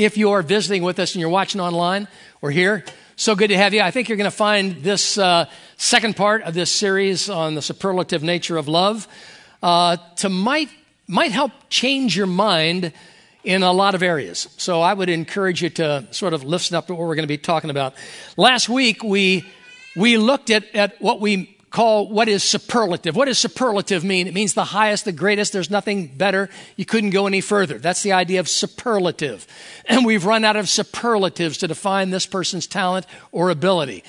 If you are visiting with us and you're watching online or here, so good to have you. I think you're going to find this uh, second part of this series on the superlative nature of love uh, to might might help change your mind in a lot of areas. So I would encourage you to sort of listen up to what we're going to be talking about. Last week we we looked at, at what we call what is superlative. What does superlative mean? It means the highest, the greatest. There's nothing better. You couldn't go any further. That's the idea of superlative. And we've run out of superlatives to define this person's talent or ability.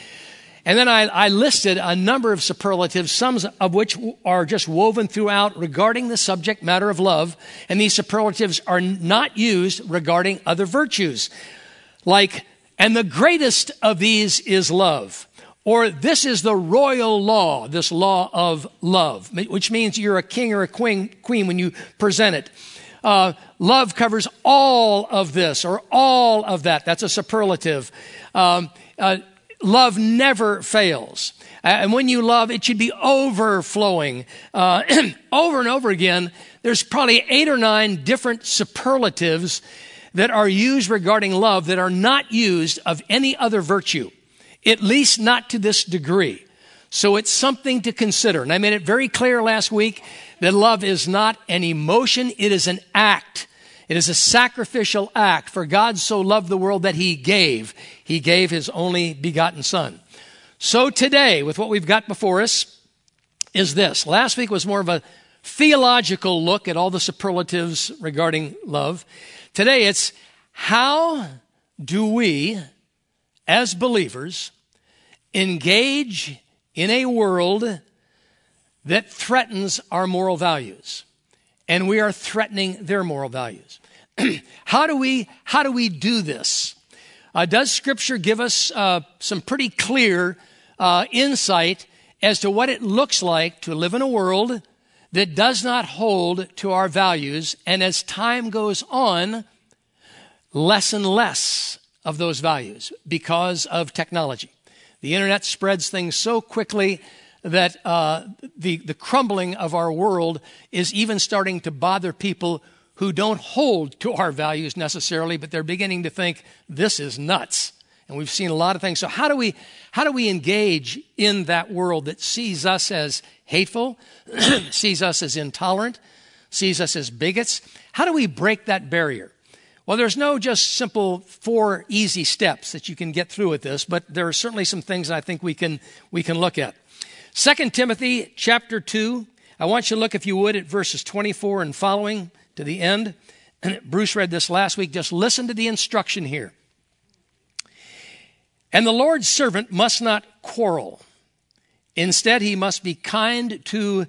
And then I, I, listed a number of superlatives, some of which are just woven throughout regarding the subject matter of love. And these superlatives are not used regarding other virtues. Like, and the greatest of these is love. Or this is the royal law, this law of love, which means you're a king or a queen, queen when you present it. Uh, love covers all of this or all of that. That's a superlative. Um, uh, love never fails. And when you love, it should be overflowing. Uh, over and over again, there's probably eight or nine different superlatives that are used regarding love that are not used of any other virtue at least not to this degree. So it's something to consider. And I made it very clear last week that love is not an emotion, it is an act. It is a sacrificial act. For God so loved the world that he gave. He gave his only begotten son. So today, with what we've got before us, is this. Last week was more of a theological look at all the superlatives regarding love. Today it's how do we as believers, engage in a world that threatens our moral values. And we are threatening their moral values. how, do we, how do we do this? Uh, does Scripture give us uh, some pretty clear uh, insight as to what it looks like to live in a world that does not hold to our values, and as time goes on, less and less of those values because of technology. The internet spreads things so quickly that uh, the, the crumbling of our world is even starting to bother people who don't hold to our values necessarily, but they're beginning to think this is nuts. And we've seen a lot of things. So how do we how do we engage in that world that sees us as hateful, sees us as intolerant, sees us as bigots? How do we break that barrier? Well, there's no just simple four easy steps that you can get through with this, but there are certainly some things I think we can, we can look at. Second Timothy chapter 2, I want you to look, if you would, at verses 24 and following to the end. And Bruce read this last week. Just listen to the instruction here. And the Lord's servant must not quarrel. Instead, he must be kind to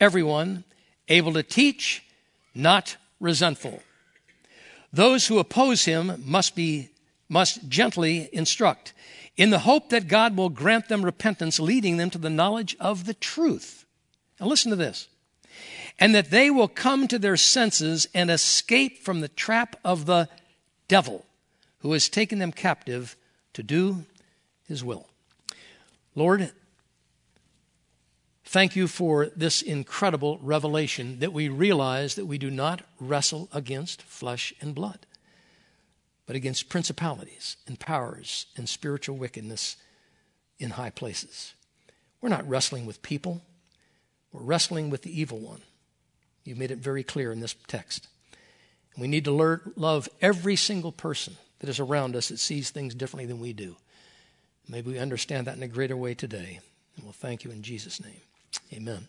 everyone, able to teach, not resentful. Those who oppose him must be must gently instruct in the hope that God will grant them repentance, leading them to the knowledge of the truth. Now listen to this. And that they will come to their senses and escape from the trap of the devil who has taken them captive to do his will. Lord, Thank you for this incredible revelation that we realize that we do not wrestle against flesh and blood, but against principalities and powers and spiritual wickedness in high places. We're not wrestling with people, we're wrestling with the evil one. You made it very clear in this text. We need to learn, love every single person that is around us that sees things differently than we do. Maybe we understand that in a greater way today. And we'll thank you in Jesus' name. Amen.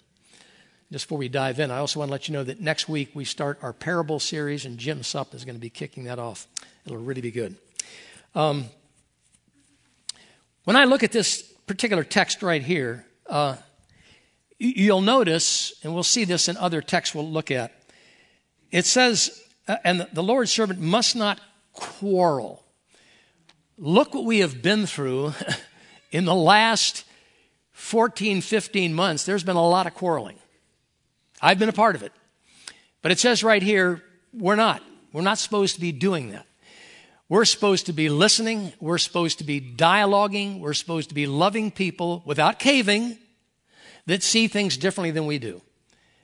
Just before we dive in, I also want to let you know that next week we start our parable series, and Jim Supp is going to be kicking that off. It'll really be good. Um, when I look at this particular text right here, uh, you'll notice, and we'll see this in other texts we'll look at, it says, uh, and the Lord's servant must not quarrel. Look what we have been through in the last 14, 15 months, there's been a lot of quarreling. I've been a part of it. But it says right here, we're not. We're not supposed to be doing that. We're supposed to be listening. We're supposed to be dialoguing. We're supposed to be loving people without caving that see things differently than we do.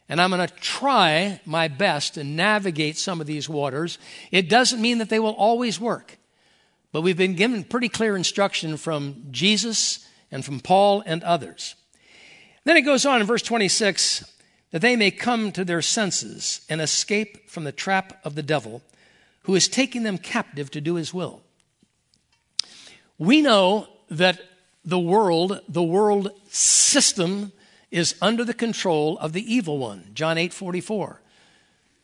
and I'm going to try my best to navigate some of these waters. It doesn't mean that they will always work, but we've been given pretty clear instruction from Jesus and from Paul and others. Then it goes on in verse 26 that they may come to their senses and escape from the trap of the devil who is taking them captive to do his will. We know that the world, the world system, is under the control of the evil one. John 8 44.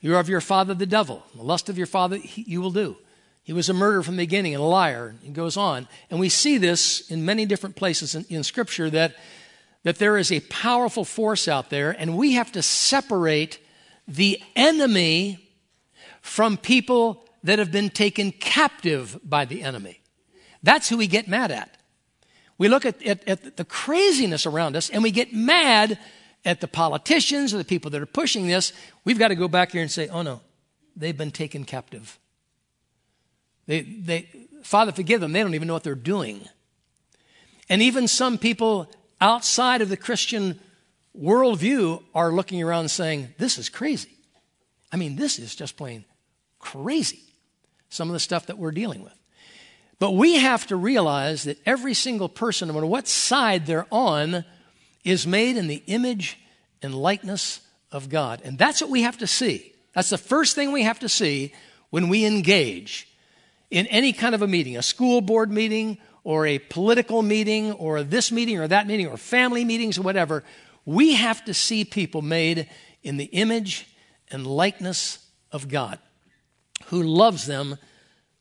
You're of your father, the devil. The lust of your father, he, you will do. He was a murderer from the beginning and a liar. He goes on. And we see this in many different places in, in Scripture that, that there is a powerful force out there, and we have to separate the enemy from people that have been taken captive by the enemy. That's who we get mad at. We look at, at, at, the craziness around us and we get mad at the politicians or the people that are pushing this. We've got to go back here and say, oh no, they've been taken captive. They, they, Father, forgive them. They don't even know what they're doing. And even some people outside of the Christian worldview are looking around saying, this is crazy. I mean, this is just plain crazy, some of the stuff that we're dealing with. But we have to realize that every single person, no matter what side they're on, is made in the image and likeness of God. And that's what we have to see. That's the first thing we have to see when we engage in any kind of a meeting, a school board meeting, or a political meeting, or this meeting, or that meeting, or family meetings, or whatever. We have to see people made in the image and likeness of God who loves them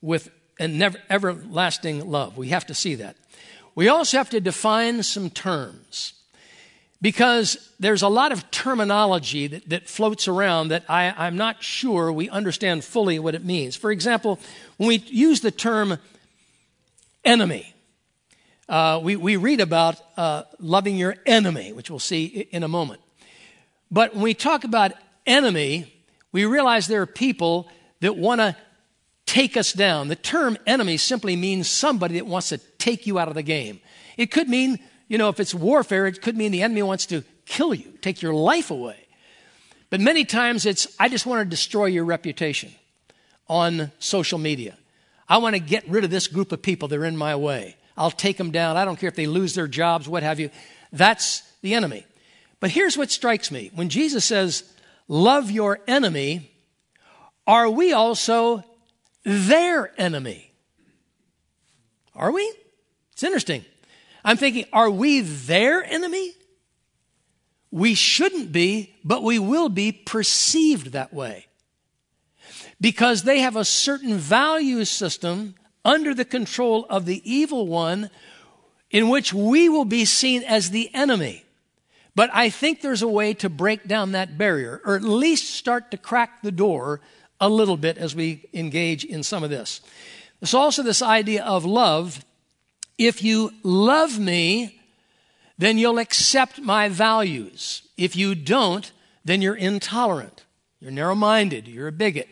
with an never, everlasting love. We have to see that. We also have to define some terms because there's a lot of terminology that, that floats around that I, I'm not sure we understand fully what it means. For example, when we use the term enemy, uh, we, we read about uh, loving your enemy, which we'll see in a moment. But when we talk about enemy, we realize there are people that want to take us down. The term enemy simply means somebody that wants to take you out of the game. It could mean, you know, if it's warfare, it could mean the enemy wants to kill you, take your life away. But many times it's, I just want to destroy your reputation on social media. I want to get rid of this group of people They're in my way. I'll take them down. I don't care if they lose their jobs, what have you. That's the enemy. But here's what strikes me when Jesus says, Love your enemy, are we also their enemy. Are we? It's interesting. I'm thinking, are we their enemy? We shouldn't be, but we will be perceived that way. Because they have a certain value system under the control of the evil one in which we will be seen as the enemy. But I think there's a way to break down that barrier, or at least start to crack the door a little bit as we engage in some of this. There's also this idea of love. If you love me, then you'll accept my values. If you don't, then you're intolerant. You're narrow minded. You're a bigot.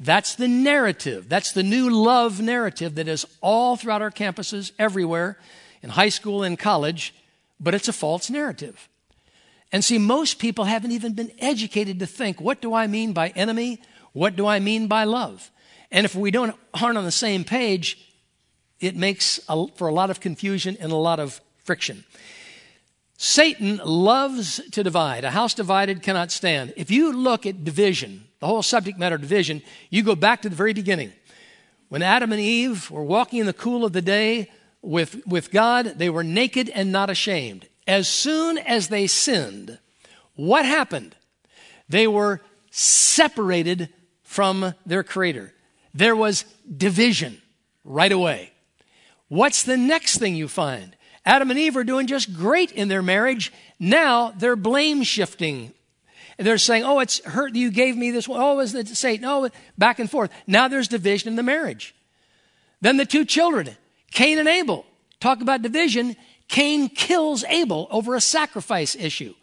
That's the narrative. That's the new love narrative that is all throughout our campuses, everywhere, in high school and college, but it's a false narrative. And see, most people haven't even been educated to think what do I mean by enemy? What do I mean by love? And if we don't aren't on the same page, it makes a, for a lot of confusion and a lot of friction. Satan loves to divide. A house divided cannot stand. If you look at division, the whole subject matter division, you go back to the very beginning. When Adam and Eve were walking in the cool of the day with, with God, they were naked and not ashamed. As soon as they sinned, what happened? They were separated from their creator. There was division right away. What's the next thing you find? Adam and Eve are doing just great in their marriage. Now they're blame shifting. They're saying, oh, it's hurt you gave me this. Oh, is it Satan? Oh, back and forth. Now there's division in the marriage. Then the two children, Cain and Abel. Talk about division. Cain kills Abel over a sacrifice issue.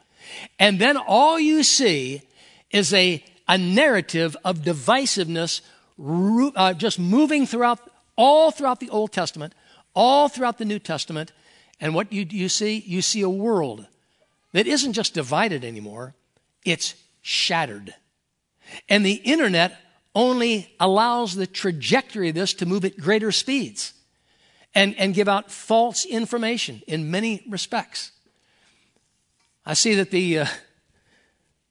And then all you see is a a narrative of divisiveness uh, just moving throughout, all throughout the Old Testament, all throughout the New Testament. And what you, you see? You see a world that isn't just divided anymore, it's shattered. And the internet only allows the trajectory of this to move at greater speeds and, and give out false information in many respects. I see that the, uh,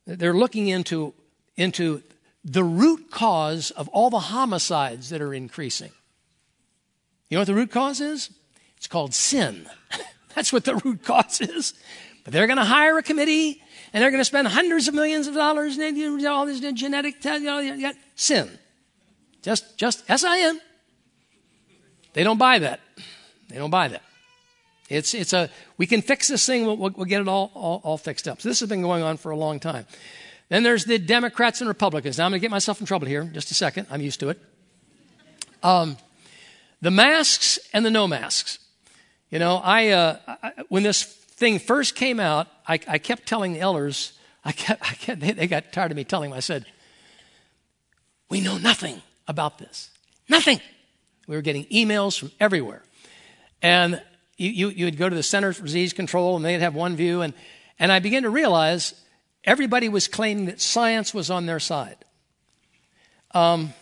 they're looking into, into the root cause of all the homicides that are increasing. You know what the root cause is? It's called sin. That's what the root cause is. But they're going to hire a committee and they're going to spend hundreds of millions of dollars and you know, all this genetic, you know, you got sin. Just, just S-I-N. They don't buy that. They don't buy that. It's, it's a, we can fix this thing, we'll, we'll get it all, all, all, fixed up. So this has been going on for a long time. Then there's the Democrats and Republicans. Now I'm going to get myself in trouble here. Just a second. I'm used to it. Um, the masks and the no masks. You know, I, uh, I, when this thing first came out, I, I kept telling the elders, I kept, I kept they, they got tired of me telling them, I said, we know nothing about this. Nothing. We were getting emails from everywhere. And you, you, you would go to the Center for Disease Control and they'd have one view. And, and I began to realize everybody was claiming that science was on their side. Um,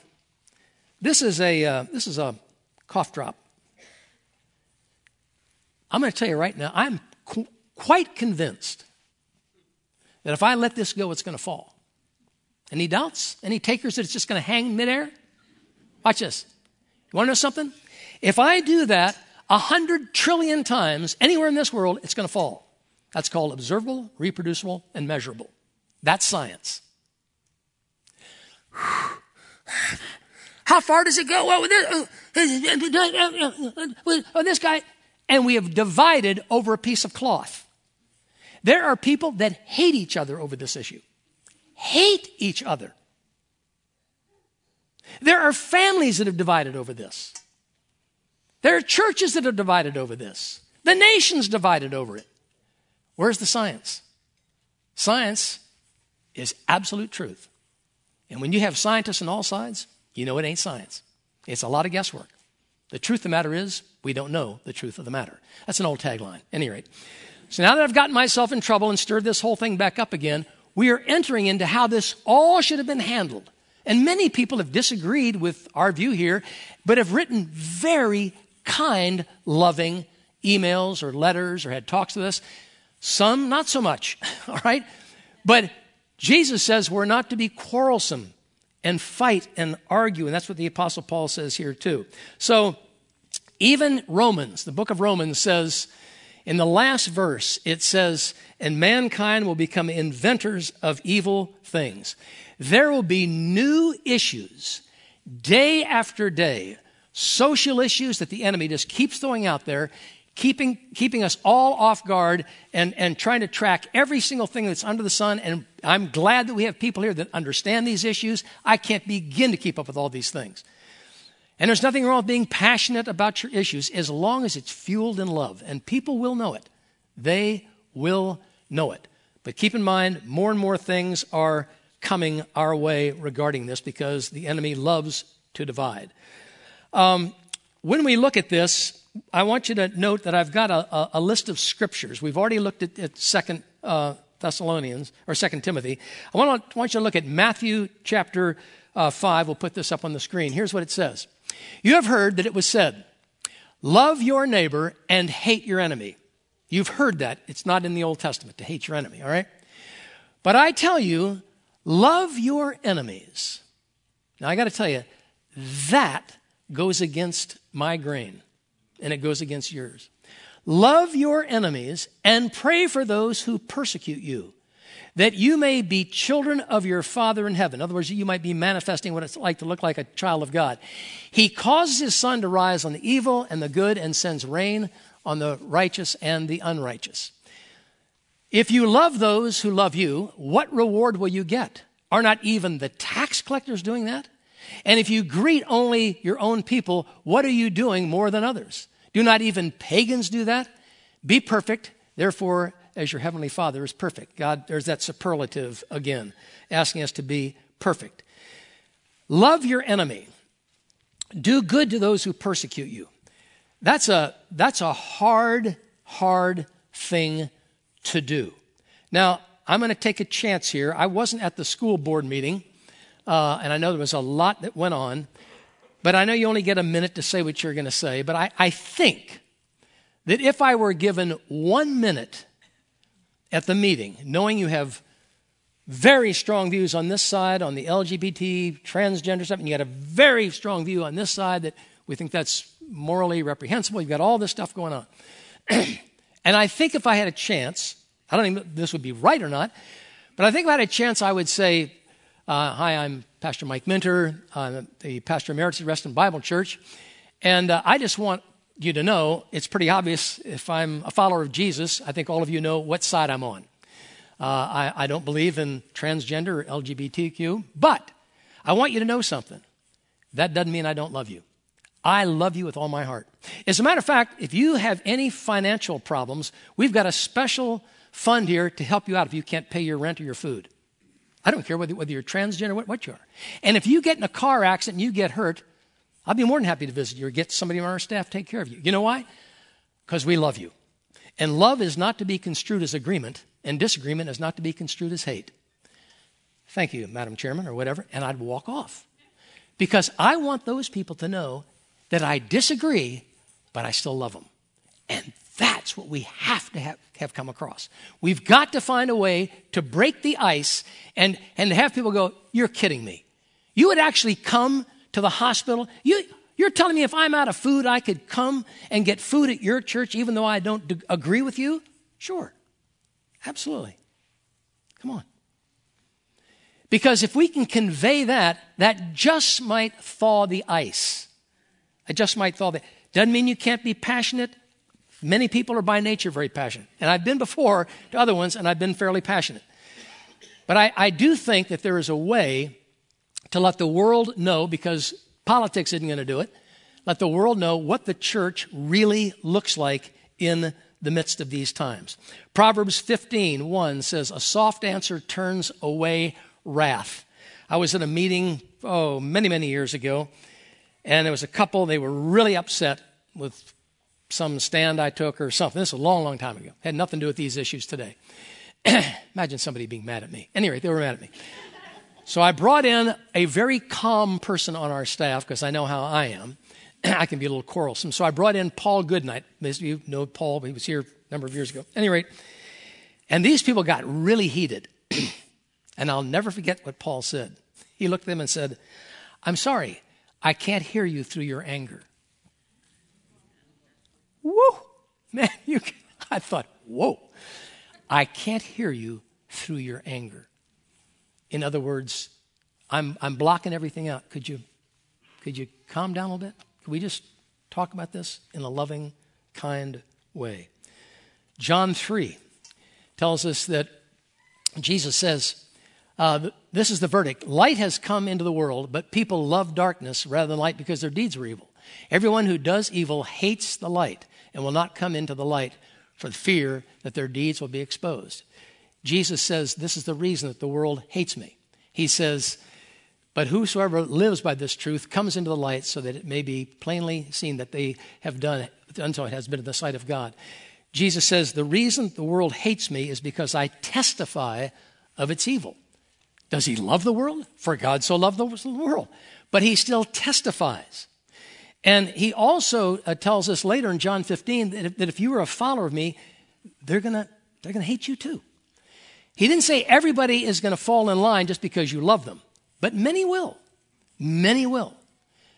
this is a, uh, this is a cough drop. I'm going to tell you right now, I'm qu- quite convinced that if I let this go, it's going to fall. Any doubts? Any takers that it's just going to hang midair? Watch this. You want to know something? If I do that, a hundred trillion times anywhere in this world, it's going to fall. That's called observable, reproducible, and measurable. That's science. How far does it go? Well, this, this guy, and we have divided over a piece of cloth. There are people that hate each other over this issue, hate each other. There are families that have divided over this. There are churches that are divided over this. The nation's divided over it. Where's the science? Science is absolute truth. And when you have scientists on all sides, you know it ain't science. It's a lot of guesswork. The truth of the matter is, we don't know the truth of the matter. That's an old tagline. At any rate. So now that I've gotten myself in trouble and stirred this whole thing back up again, we are entering into how this all should have been handled. And many people have disagreed with our view here, but have written very kind, loving emails or letters or had talks with us. Some, not so much, all right? But Jesus says we're not to be quarrelsome and fight and argue, and that's what the Apostle Paul says here too. So, even Romans, the book of Romans says, in the last verse, it says, and mankind will become inventors of evil things. There will be new issues day after day social issues that the enemy just keeps throwing out there, keeping, keeping us all off guard and, and trying to track every single thing that's under the sun. And I'm glad that we have people here that understand these issues. I can't begin to keep up with all these things. And there's nothing wrong with being passionate about your issues as long as it's fueled in love. And people will know it. They will know it. But keep in mind, more and more things are coming our way regarding this because the enemy loves to divide. Um, when we look at this, I want you to note that I've got a, a, a list of scriptures. We've already looked at, at Second uh, Thessalonians or Second Timothy. I want, to, want you to look at Matthew chapter uh, five. We'll put this up on the screen. Here's what it says: You have heard that it was said, "Love your neighbor and hate your enemy." You've heard that. It's not in the Old Testament to hate your enemy. All right, but I tell you, love your enemies. Now I got to tell you, that goes against my grain and it goes against yours. Love your enemies and pray for those who persecute you, that you may be children of your Father in heaven. In other words, you might be manifesting what it's like to look like a child of God. He causes his sun to rise on the evil and the good and sends rain on the righteous and the unrighteous. If you love those who love you, what reward will you get? Are not even the tax collectors doing that? And if you greet only your own people, what are you doing more than others? Do not even pagans do that? Be perfect, therefore, as your heavenly Father is perfect. God, there's that superlative again, asking us to be perfect. Love your enemy. Do good to those who persecute you. That's a, that's a hard, hard thing to do. Now, I'm going to take a chance here. I wasn't at the school board meeting, uh, and I know there was a lot that went on, but I know you only get a minute to say what you're going to say. But I, I think that if I were given one minute at the meeting, knowing you have very strong views on this side, on the LGBT, transgender stuff, and you got a very strong view on this side that we think that's morally reprehensible. You've got all this stuff going on. and I think if I had a chance, I don't even know if this would be right or not, but I think if I had a chance, I would say, uh, Hi, I'm Pastor Mike Minter, I'm the pastor emeritus at Reston Bible Church, and uh, I just want you to know it's pretty obvious if I'm a follower of Jesus, I think all of you know what side I'm on. Uh, I, I don't believe in transgender or LGBTQ, but I want you to know something. That doesn't mean I don't love you. I love you with all my heart. As a matter of fact, if you have any financial problems, we've got a special fund here to help you out if you can't pay your rent or your food. I don't care whether, whether you're transgender, what, what you are. And if you get in a car accident and you get hurt, I'll be more than happy to visit you or get somebody on our staff to take care of you. You know why? Because we love you. And love is not to be construed as agreement, and disagreement is not to be construed as hate. Thank you, Madam Chairman, or whatever. And I'd walk off. Because I want those people to know that I disagree, but I still love them. And that's what we have to have, have come across. We've got to find a way to break the ice and, and have people go, You're kidding me. You would actually come to the hospital. You, you're telling me if I'm out of food, I could come and get food at your church even though I don't d- agree with you? Sure. Absolutely. Come on. Because if we can convey that, that just might thaw the ice. It just might thaw the Doesn't mean you can't be passionate. Many people are by nature very passionate. And I've been before to other ones, and I've been fairly passionate. But I, I do think that there is a way to let the world know, because politics isn't going to do it, let the world know what the church really looks like in the midst of these times. Proverbs 15, 1 says, A soft answer turns away wrath. I was in a meeting, oh, many, many years ago, and there was a couple, they were really upset with some stand I took or something. This was a long, long time ago. Had nothing to do with these issues today. Imagine somebody being mad at me. Anyway, they were mad at me. So I brought in a very calm person on our staff because I know how I am. I can be a little quarrelsome. So I brought in Paul Goodnight. Most of you know Paul, he was here a number of years ago. At any rate, and these people got really heated. and I'll never forget what Paul said. He looked at them and said, I'm sorry, I can't hear you through your anger. Whoa, man, you, I thought, whoa, I can't hear you through your anger. In other words, I'm, I'm blocking everything out. Could you, could you calm down a little bit? Could we just talk about this in a loving, kind way? John 3 tells us that Jesus says, uh, This is the verdict. Light has come into the world, but people love darkness rather than light because their deeds were evil. Everyone who does evil hates the light and will not come into the light for fear that their deeds will be exposed. Jesus says, This is the reason that the world hates me. He says, But whosoever lives by this truth comes into the light so that it may be plainly seen that they have done, done so it has been in the sight of God. Jesus says, The reason the world hates me is because I testify of its evil. Does he love the world? For God so loved the world. But he still testifies. And he also uh, tells us later in John 15 that if, that if you are a follower of me, they're going to they're going to hate you too. He didn't say everybody is going to fall in line just because you love them, but many will. Many will.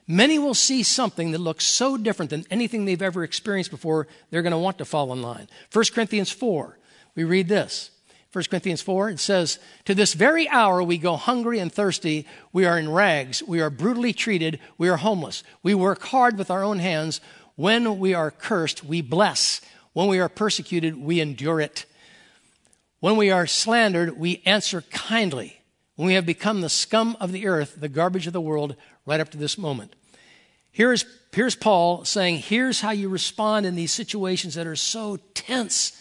Many will see something that looks so different than anything they've ever experienced before, they're going to want to fall in line. 1 Corinthians 4, we read this. 1 Corinthians 4, it says, To this very hour we go hungry and thirsty. We are in rags. We are brutally treated. We are homeless. We work hard with our own hands. When we are cursed, we bless. When we are persecuted, we endure it. When we are slandered, we answer kindly. When we have become the scum of the earth, the garbage of the world, right up to this moment. Here's, here's Paul saying, here's how you respond in these situations that are so tense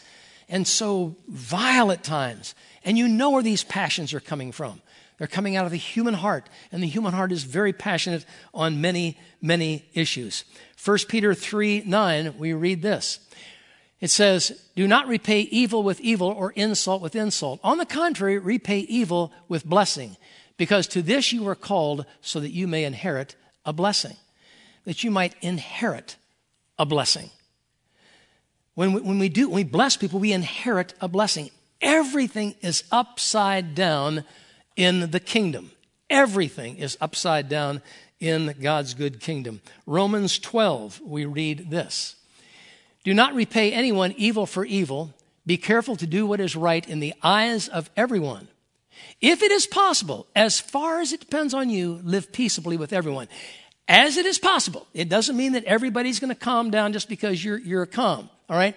and so vile at times. And you know where these passions are coming from. They're coming out of the human heart, and the human heart is very passionate on many, many issues. 1 Peter 3 9, we read this It says, Do not repay evil with evil or insult with insult. On the contrary, repay evil with blessing, because to this you were called so that you may inherit a blessing. That you might inherit a blessing. When we, when we do, when we bless people, we inherit a blessing. Everything is upside down in the kingdom. Everything is upside down in God's good kingdom. Romans 12, we read this Do not repay anyone evil for evil. Be careful to do what is right in the eyes of everyone. If it is possible, as far as it depends on you, live peaceably with everyone. As it is possible. It doesn't mean that everybody's going to calm down just because you're, you're calm, all right?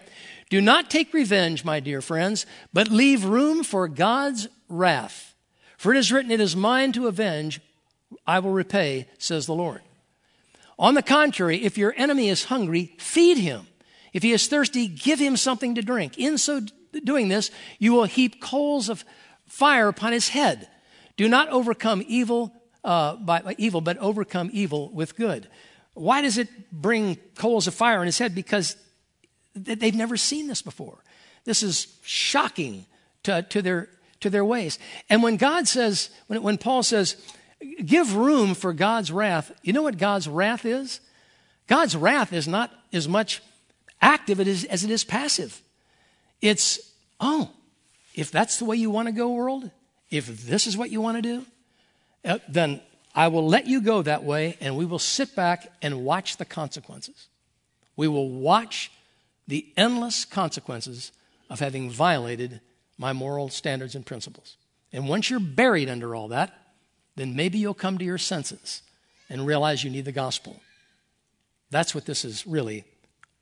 Do not take revenge, my dear friends, but leave room for God's wrath. For it is written, It is mine to avenge, I will repay, says the Lord. On the contrary, if your enemy is hungry, feed him. If he is thirsty, give him something to drink. In so doing this, you will heap coals of fire upon his head. Do not overcome evil uh, by, by evil, but overcome evil with good. Why does it bring coals of fire on his head? Because they've never seen this before. This is shocking to, to, their, to their ways. And when God says, when, when Paul says, give room for God's wrath. You know what God's wrath is? God's wrath is not as much active as it is passive. It's, oh, if that's the way you want to go, world, if this is what you want to do, uh, then I will let you go that way and we will sit back and watch the consequences. We will watch the endless consequences of having violated my moral standards and principles. And once you're buried under all that, then maybe you'll come to your senses and realize you need the gospel. That's what this is really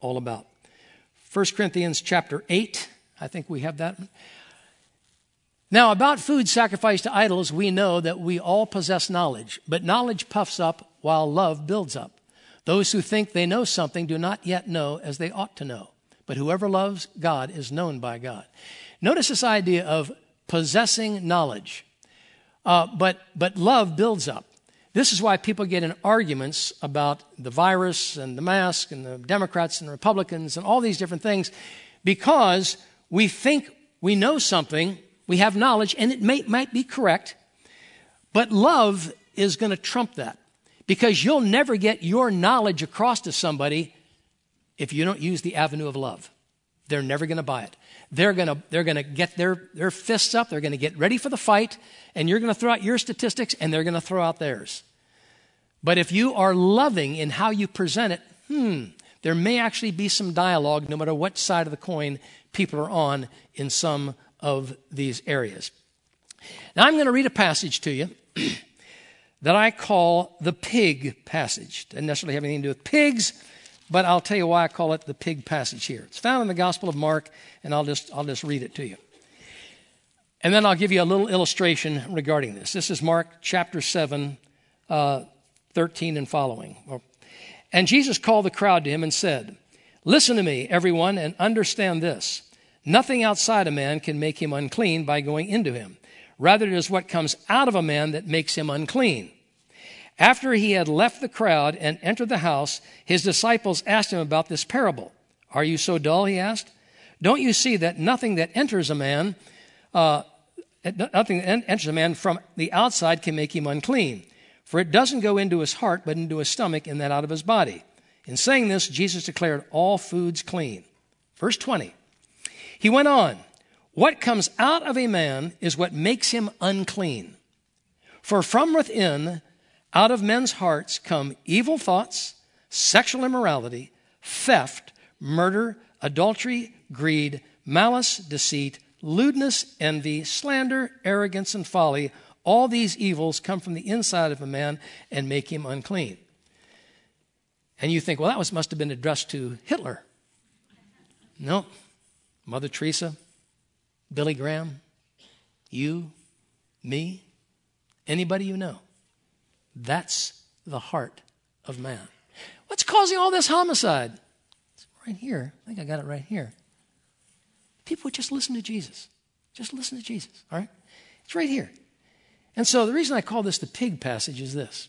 all about. 1 Corinthians chapter 8, I think we have that. Now, about food sacrificed to idols, we know that we all possess knowledge, but knowledge puffs up while love builds up. Those who think they know something do not yet know as they ought to know, but whoever loves God is known by God. Notice this idea of possessing knowledge. Uh, but, but love builds up. This is why people get in arguments about the virus and the mask and the Democrats and the Republicans and all these different things because we think we know something, we have knowledge, and it may, might be correct, but love is going to trump that because you'll never get your knowledge across to somebody if you don't use the avenue of love. They're never going to buy it. They're going to they're going to get their, their fists up. They're going to get ready for the fight. And you're going to throw out your statistics and they're going to throw out theirs. But if you are loving in how you present it, hmm, there may actually be some dialogue no matter what side of the coin people are on in some of these areas. Now, I'm going to read a passage to you that I call the pig passage. Doesn't necessarily have anything to do with pigs, but I'll tell you why I call it the pig passage here. It's found in the Gospel of Mark, and I'll just, I'll just read it to you. And then I'll give you a little illustration regarding this. This is Mark chapter 7, uh, 13 and following. And Jesus called the crowd to him and said, Listen to me, everyone, and understand this. Nothing outside a man can make him unclean by going into him. Rather, it is what comes out of a man that makes him unclean. After he had left the crowd and entered the house, his disciples asked him about this parable. Are you so dull? He asked. Don't you see that nothing that enters a man, uh, nothing that enters a man from the outside can make him unclean? For it doesn't go into his heart, but into his stomach, and then out of his body. In saying this, Jesus declared all foods clean. Verse 20. He went on, What comes out of a man is what makes him unclean. For from within, out of men's hearts come evil thoughts, sexual immorality, theft, murder, adultery, greed, malice, deceit, lewdness, envy, slander, arrogance, and folly. All these evils come from the inside of a man and make him unclean. And you think, well, that was, must have been addressed to Hitler. No. Mother Teresa, Billy Graham, you, me, anybody you know. That's the heart of man. What's causing all this homicide? It's right here. I think I got it right here. People would just listen to Jesus. Just listen to Jesus, all right? It's right here. And so the reason I call this the pig passage is this.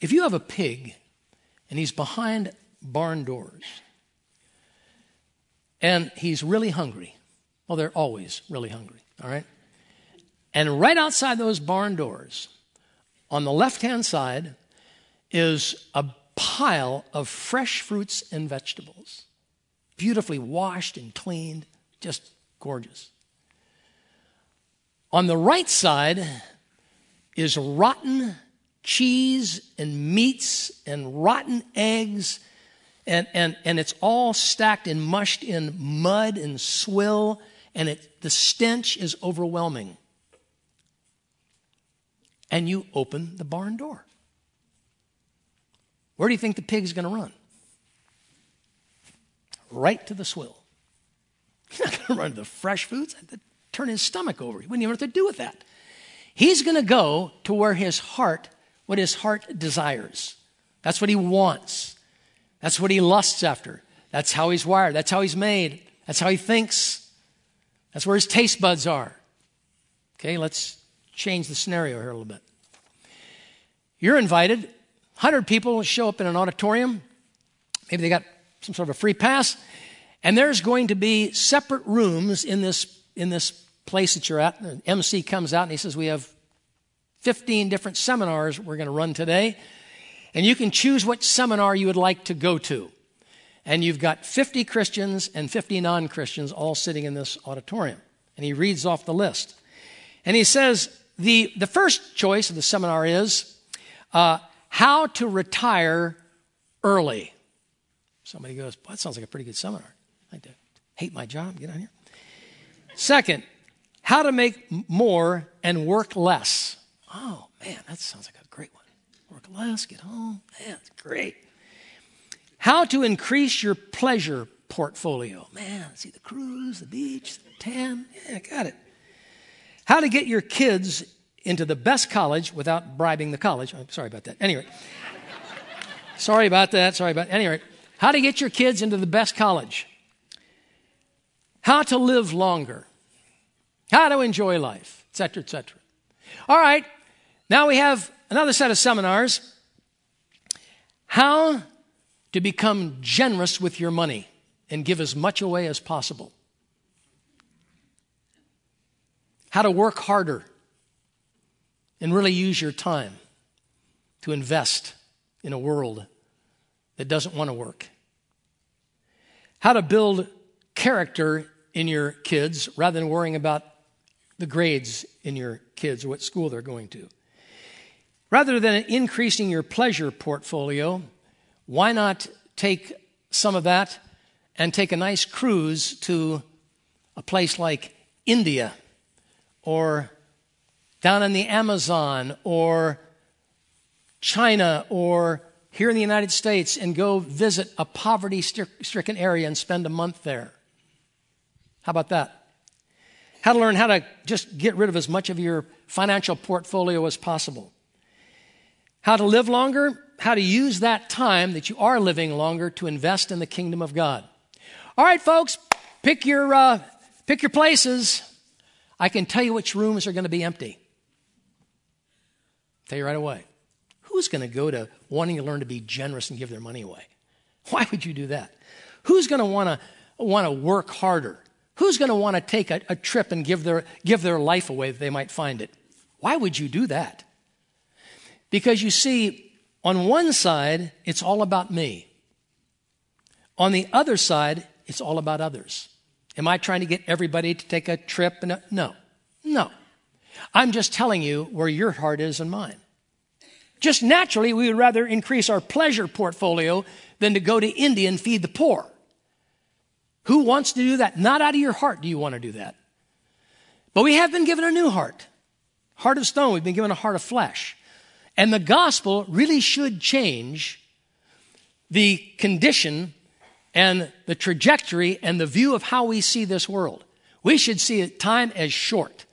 If you have a pig and he's behind barn doors and he's really hungry. Well, they're always really hungry, all right? And right outside those barn doors, on the left hand side, is a pile of fresh fruits and vegetables, beautifully washed and cleaned, just gorgeous. On the right side is rotten cheese and meats and rotten eggs, and, and, and it's all stacked and mushed in mud and swill, and it, the stench is overwhelming. And you open the barn door. Where do you think the pig's going to run? Right to the swill. He's not going to run to the fresh foods. I'd turn his stomach over. He wouldn't even know what to do with that. He's going to go to where his heart, what his heart desires. That's what he wants. That's what he lusts after. That's how he's wired. That's how he's made. That's how he thinks. That's where his taste buds are. Okay, let's change the scenario here a little bit. You're invited 100 people show up in an auditorium. Maybe they got some sort of a free pass. And there's going to be separate rooms in this, in this place that you're at. The MC comes out and he says, We have 15 different seminars we're going to run today. And you can choose what seminar you would like to go to. And you've got 50 Christians and 50 non Christians all sitting in this auditorium. And he reads off the list. And he says, the, the first choice of the seminar is uh, how to retire early. Somebody goes, that sounds like a pretty good seminar. I hate my job, get on here. Second, how to make more and work less. Oh, man, that sounds like a great one. Work less, get home. Man, that's great. How to increase your pleasure portfolio. Man, see the cruise, the beach, the tan. Yeah, got it. How to get your kids into the best college without bribing the college. I'm sorry about that. Anyway, sorry about that. Sorry about anyway. How to get your kids into the best college. How to live longer. How to enjoy life, etc., etc. All right. Now we have another set of seminars. How to become generous with your money and give as much away as possible. How to work harder and really use your time to invest in a world that doesn't want to work. How to build character in your kids rather than worrying about the grades in your kids or what school they're going to. Rather than increasing your pleasure portfolio, why not take some of that and take a nice cruise to a place like India or down in the Amazon or China or here in the United States and go visit a poverty stricken area and spend a month there. How about that? How to learn how to just get rid of as much of your financial portfolio as possible. How to live longer, how to use that time that you are living longer to invest in the kingdom of God. All right, folks, pick your, uh, pick your places. I can tell you which rooms are going to be empty. Tell you right away. Who's going to go to wanting to learn to be generous and give their money away? Why would you do that? Who's going to want to want to work harder? Who's going to want to take a, a trip and give their, give their life away that they might find it? Why would you do that? Because you see, on one side, it's all about me. On the other side, it's all about others. Am I trying to get everybody to take a trip? No, no. I'm just telling you where your heart is and mine. Just naturally, we would rather increase our pleasure portfolio than to go to India and feed the poor. Who wants to do that? Not out of your heart do you want to do that. But we have been given a new heart. Heart of stone. We've been given a heart of flesh. And the gospel really should change the condition and the trajectory and the view of how we see this world. We should see time as short.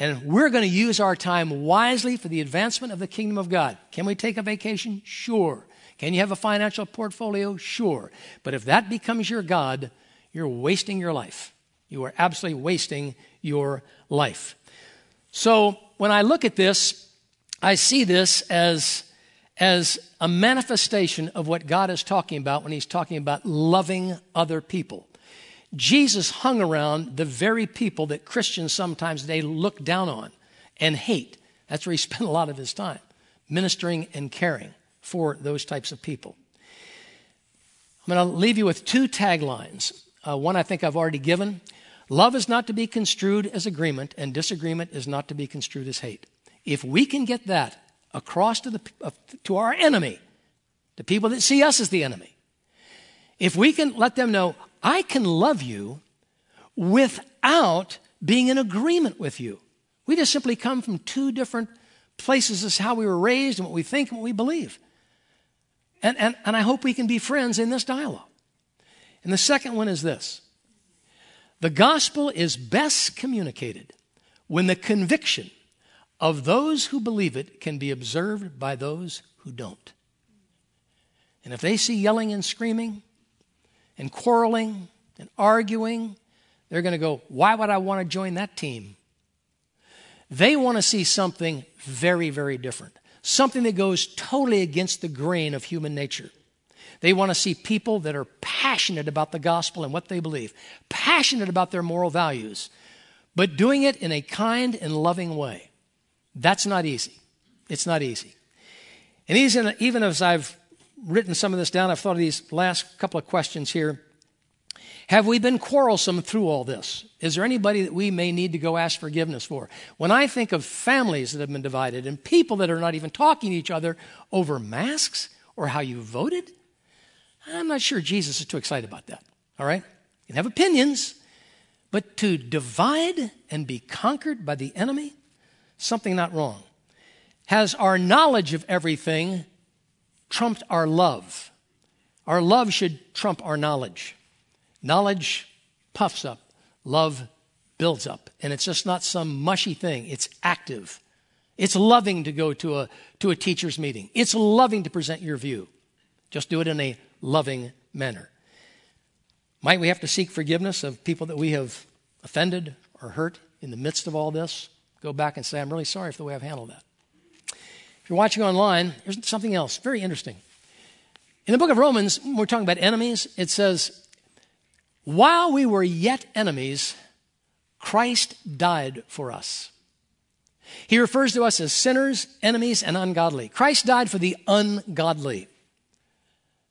And we're going to use our time wisely for the advancement of the kingdom of God. Can we take a vacation? Sure. Can you have a financial portfolio? Sure. But if that becomes your God, you're wasting your life. You are absolutely wasting your life. So when I look at this, I see this as, as a manifestation of what God is talking about when He's talking about loving other people. Jesus hung around the very people that Christians sometimes they look down on and hate. That's where he spent a lot of his time, ministering and caring for those types of people. I'm going to leave you with two taglines. Uh, one I think I've already given. Love is not to be construed as agreement, and disagreement is not to be construed as hate. If we can get that across to, the, to our enemy, the people that see us as the enemy, if we can let them know, I can love you without being in agreement with you. We just simply come from two different places as how we were raised and what we think and what we believe. And, and, and I hope we can be friends in this dialogue. And the second one is this the gospel is best communicated when the conviction of those who believe it can be observed by those who don't. And if they see yelling and screaming and quarreling and arguing, they're going to go, Why would I want to join that team? They want to see something very, very different, something that goes totally against the grain of human nature. They want to see people that are passionate about the gospel and what they believe, passionate about their moral values, but doing it in a kind and loving way. That's not easy. It's not easy. And even, as I've written some of this down, I've thought of these last couple of questions here. Have we been quarrelsome through all this? Is there anybody that we may need to go ask forgiveness for? When I think of families that have been divided and people that are not even talking to each other over masks or how you voted, I'm not sure Jesus is too excited about that. All right? You can have opinions, but to divide and be conquered by the enemy, something not wrong. Has our knowledge of everything trumped our love? Our love should trump our knowledge. Knowledge puffs up, love builds up. And it's just not some mushy thing, it's active. It's loving to go to a, to a teacher's meeting, it's loving to present your view. Just do it in a loving manner. Might we have to seek forgiveness of people that we have offended or hurt in the midst of all this? Go back and say, I'm really sorry for the way I've handled that. If you're watching online, here's something else very interesting. In the book of Romans, when we're talking about enemies, it says, while we were yet enemies, Christ died for us. He refers to us as sinners, enemies, and ungodly. Christ died for the ungodly.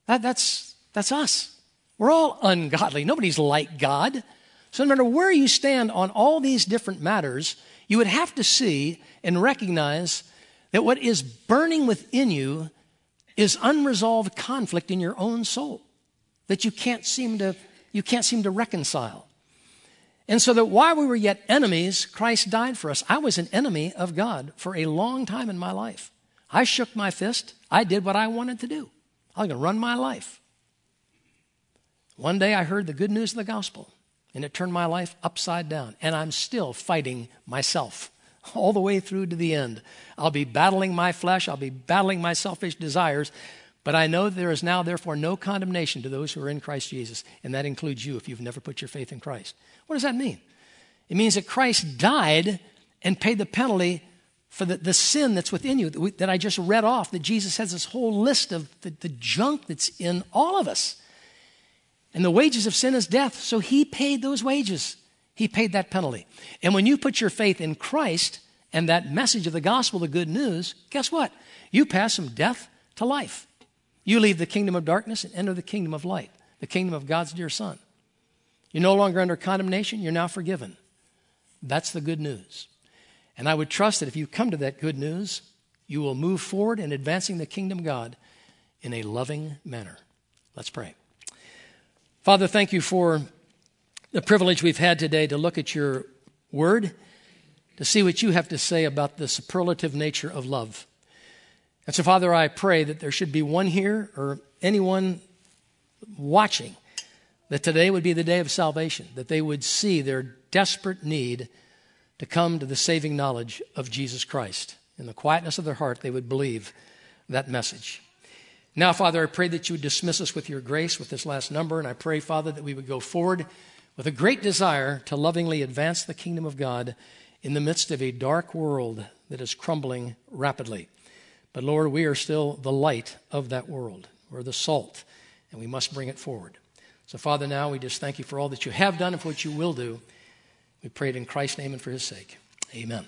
That, that's, that's us. We're all ungodly. Nobody's like God. So, no matter where you stand on all these different matters, you would have to see and recognize that what is burning within you is unresolved conflict in your own soul that you can't seem to you can't seem to reconcile. And so that while we were yet enemies, Christ died for us. I was an enemy of God for a long time in my life. I shook my fist. I did what I wanted to do. I was going to run my life. One day I heard the good news of the gospel, and it turned my life upside down. And I'm still fighting myself all the way through to the end. I'll be battling my flesh, I'll be battling my selfish desires, but I know there is now, therefore, no condemnation to those who are in Christ Jesus, and that includes you if you've never put your faith in Christ. What does that mean? It means that Christ died and paid the penalty for the, the sin that's within you that, we, that I just read off, that Jesus has this whole list of the, the junk that's in all of us. And the wages of sin is death, so he paid those wages. He paid that penalty. And when you put your faith in Christ and that message of the gospel, the good news, guess what? You pass from death to life. You leave the kingdom of darkness and enter the kingdom of light, the kingdom of God's dear Son. You're no longer under condemnation, you're now forgiven. That's the good news. And I would trust that if you come to that good news, you will move forward in advancing the kingdom of God in a loving manner. Let's pray. Father, thank you for the privilege we've had today to look at your word, to see what you have to say about the superlative nature of love. And so, Father, I pray that there should be one here or anyone watching that today would be the day of salvation, that they would see their desperate need to come to the saving knowledge of Jesus Christ. In the quietness of their heart, they would believe that message. Now, Father, I pray that you would dismiss us with your grace with this last number, and I pray, Father, that we would go forward with a great desire to lovingly advance the kingdom of God in the midst of a dark world that is crumbling rapidly. But Lord, we are still the light of that world. We're the salt, and we must bring it forward. So, Father, now we just thank you for all that you have done and for what you will do. We pray it in Christ's name and for his sake. Amen.